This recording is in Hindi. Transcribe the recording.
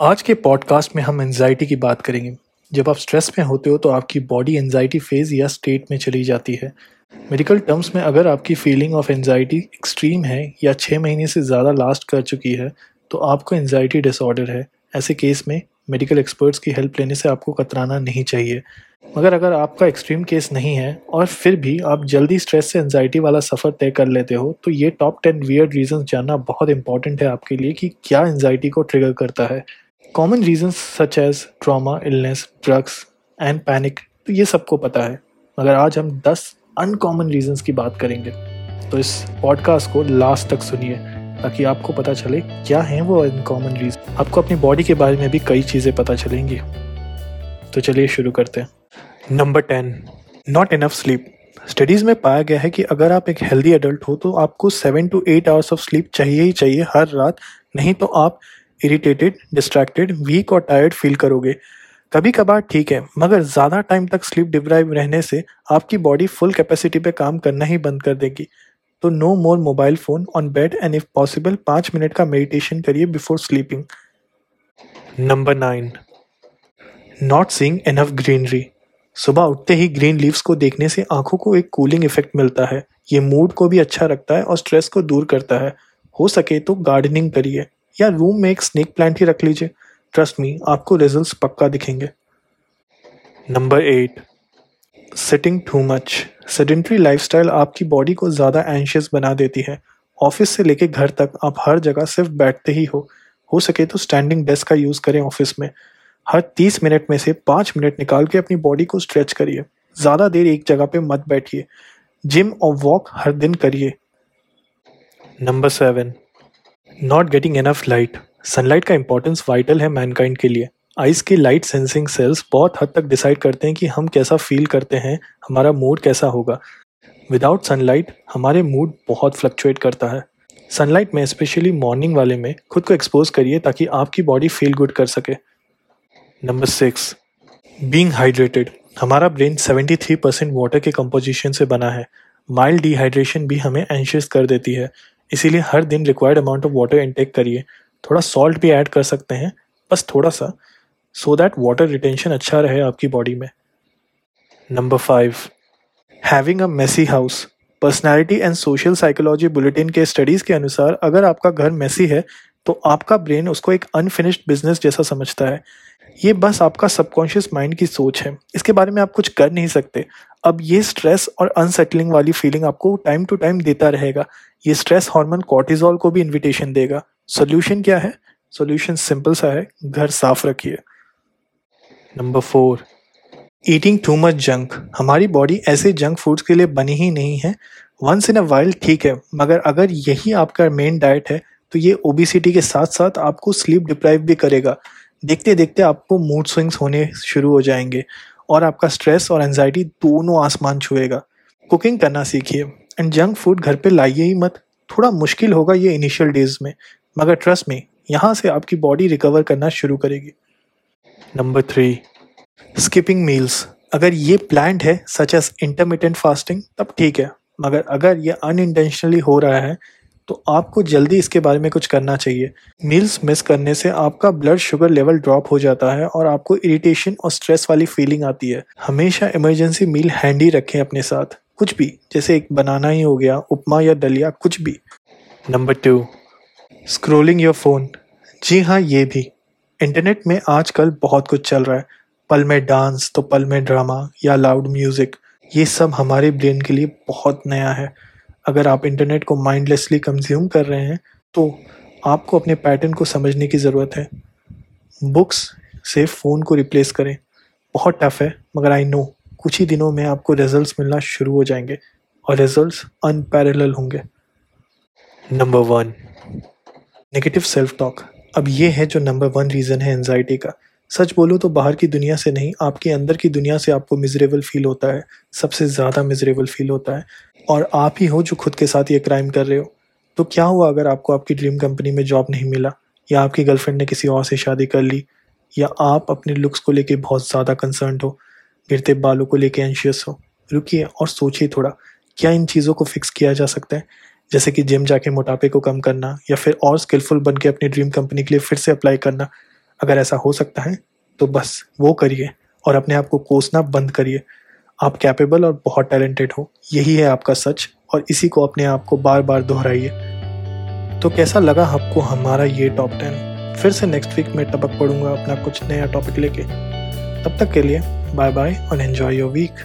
आज के पॉडकास्ट में हम एनजाइटी की बात करेंगे। जब आप स्ट्रेस में होते हो तो आपकी बॉडी एनजाइटी फ़ेज़ या स्टेट में चली जाती है। मेडिकल टर्म्स में अगर आपकी फीलिंग ऑफ़ एनजाइटी एक्सट्रीम है या छः महीने से ज़्यादा लास्ट कर चुकी है तो आपको एनजाइटी डिसऑर्डर है। ऐसे केस में मेडिकल एक्सपर्ट्स की हेल्प लेने से आपको कतराना नहीं चाहिए। मगर अगर आपका एक्सट्रीम केस नहीं है, और फिर भी आप जल्दी स्ट्रेस से एनजाइटी वाला सफ़र तय कर लेते हो तो ये टॉप टेन वियर्ड रीजन जानना बहुत इंपॉर्टेंट है आपके लिए कि क्या एनजाइटी को ट्रिगर करता है। Common reasons such as trauma illness drugs and panic तो ये सबको पता है। मगर आज हम 10 अनकॉमन रीजंस की बात करेंगे। तो इस पॉडकास्ट को लास्ट तक सुनिए, ताकि आपको पता चले क्या हैं वो अनकॉमन रीजन आपको अपनी बॉडी के बारे में भी कई चीज़ें पता चलेंगी। तो चलिए शुरू करते हैं। Number ten not enough sleep studies में पाया गया है कि अगर आप एक हेल्दी एडल्ट हो तो आपको seven to eight hours of sleep चाहिए ही चाहिए हर रात। नहीं तो आप इरिटेटेड डिस्ट्रैक्टेड वीक और टायर्ड फील करोगे। कभी कभार ठीक है, मगर ज़्यादा टाइम तक स्लीप डिप्राइव रहने से आपकी बॉडी फुल कैपेसिटी पे काम करना ही बंद कर देगी। तो no more mobile phone on bed and if possible पाँच मिनट का मेडिटेशन करिए before sleeping number nine not seeing enough greenery सुबह उठते ही ग्रीन लीव्स को देखने से आँखों को एक कूलिंग इफ़ेक्ट मिलता है। ये मूड को भी अच्छा रखता है और स्ट्रेस को दूर करता है। हो सके तो गार्डनिंग करिए। या रूम में एक स्नेक प्लांट ही रख लीजिए। ट्रस्ट मी आपको रिजल्ट्स पक्का दिखेंगे। Number eight sitting too much sedentary lifestyle आपकी बॉडी को ज़्यादा एंशियस बना देती है। ऑफ़िस से लेके घर तक आप हर जगह सिर्फ़ बैठते ही हो। हो सके तो स्टैंडिंग डेस्क का यूज़ करें ऑफ़िस में। हर तीस मिनट में से पाँच मिनट निकाल के अपनी बॉडी को स्ट्रेच करिए। ज़्यादा देर एक जगह पे मत बैठिए। जिम और वॉक हर दिन करिए। Number seven not getting enough light sunlight का इंपॉर्टेंस वाइटल है मैनकाइंड के लिए. आइस के लाइट सेंसिंग सेल्स बहुत हद तक डिसाइड करते हैं कि हम कैसा फील करते हैं, हमारा मूड कैसा होगा. विदाउट सनलाइट हमारे मूड बहुत फ्लक्चुएट करता है. सनलाइट में स्पेशली मॉर्निंग वाले में, खुद को एक्सपोज करिए ताकि आपकी बॉडी फील गुड कर सके. नंबर सिक्स बींग हाइड्रेटेड हमारा ब्रेन 73 परसेंट वाटर के कंपोजिशन से बना है. माइल्ड डिहाइड्रेशन भी हमें एंशियस कर देती है. इसीलिए हर दिन required amount of water intake करिए। थोड़ा सॉल्ट भी ऐड कर सकते हैं, बस थोड़ा सा सो दैट वाटर रिटेंशन अच्छा रहे आपकी बॉडी में। Number five having a messy house personality and social psychology bulletin के स्टडीज़ के अनुसार अगर आपका घर मेसी है तो आपका ब्रेन उसको एक अनफिनिश्ड बिज़नेस जैसा समझता है। ये बस आपका सबकॉन्शियस माइंड की सोच है। इसके बारे में आप कुछ कर नहीं सकते। अब ये स्ट्रेस और अनसेटलिंग वाली फीलिंग आपको टाइम टू टाइम देता रहेगा। ये स्ट्रेस हार्मोन कॉर्टिजोल को भी इनविटेशन देगा। सोल्यूशन क्या है? सोल्यूशन सिंपल सा है। घर साफ़ रखिए। Number four eating too much junk हमारी बॉडी ऐसे जंक फूड्स के लिए बनी ही नहीं है। वंस इन अ वाइल्ड ठीक है, मगर अगर यही आपका मेन डाइट है तो ये ओबिसिटी के साथ साथ आपको स्लीप डिप्राइव भी करेगा। देखते देखते आपको मूड स्विंग्स होने शुरू हो जाएँगे और आपका स्ट्रेस और एनजाइटी दोनों आसमान छुएगा। कुकिंग करना सीखिए एंड जंक फ़ूड घर पे लाइए ही मत। थोड़ा मुश्किल होगा ये इनिशियल डेज़ में, मगर ट्रस्ट में यहाँ से आपकी बॉडी रिकवर करना शुरू करेगी। नंबर थ्री स्किपिंग मील्स अगर ये प्लान्ड है सच एज इंटरमीडियंट फास्टिंग तब ठीक है, मगर अगर ये अनइंटेंशनली हो रहा है तो आपको जल्दी इसके बारे में कुछ करना चाहिए। मील्स मिस करने से आपका ब्लड शुगर लेवल ड्रॉप हो जाता है और आपको इरिटेशन और स्ट्रेस वाली फीलिंग आती है। हमेशा इमरजेंसी मील हैंडी रखें अपने साथ। कुछ भी, जैसे एक बनाना ही हो गया, उपमा या दलिया, कुछ भी। Number two scrolling your phone जी हाँ ये भी। इंटरनेट में आजकल बहुत कुछ चल रहा है। पल में डांस तो पल में ड्रामा या लाउड म्यूज़िक ये सब हमारे ब्रेन के लिए बहुत नया है। अगर आप इंटरनेट को माइंडलेसली कंज्यूम कर रहे हैं तो आपको अपने पैटर्न को समझने की ज़रूरत है। बुक्स से फ़ोन को रिप्लेस करें। बहुत टफ है, मगर आई नो कुछ ही दिनों में आपको रिजल्ट्स मिलना शुरू हो जाएँगे और रिजल्ट्स अनपैरेलल होंगे। Number one negative self talk अब ये है जो नंबर वन रीज़न है एनजाइटी का। सच बोलो तो बाहर की दुनिया से नहीं, आपके अंदर की दुनिया से आपको मिजरेबल फील होता है, सबसे ज़्यादा मिजरेबल फील होता है। और आप ही हो जो खुद के साथ ये क्राइम कर रहे हो। तो क्या हुआ अगर आपको आपकी ड्रीम कंपनी में जॉब नहीं मिला? या आपकी गर्लफ्रेंड ने किसी और से शादी कर ली? या आप अपने लुक्स को लेके बहुत ज़्यादा कंसर्न हो? गिरते बालों को लेके एंशियस हो? रुकिए और सोचिए थोड़ा, क्या इन चीज़ों को फिक्स किया जा सकता है? जैसे कि जिम जाके मोटापे को कम करना, या फिर और स्किलफुल बन के अपनी ड्रीम कंपनी के लिए फिर से अप्लाई करना। अगर ऐसा हो सकता है तो बस वो करिए और अपने आप को कोसना बंद करिए। आप कैपेबल और बहुत टैलेंटेड हो, यही है आपका सच और इसी को अपने आप को बार बार दोहराइए। तो कैसा लगा आपको हमारा ये टॉप टेन फिर से नेक्स्ट वीक में टपक पड़ूँगा अपना कुछ नया टॉपिक लेके। तब तक के लिए बाय बाय और एन्जॉय योर वीक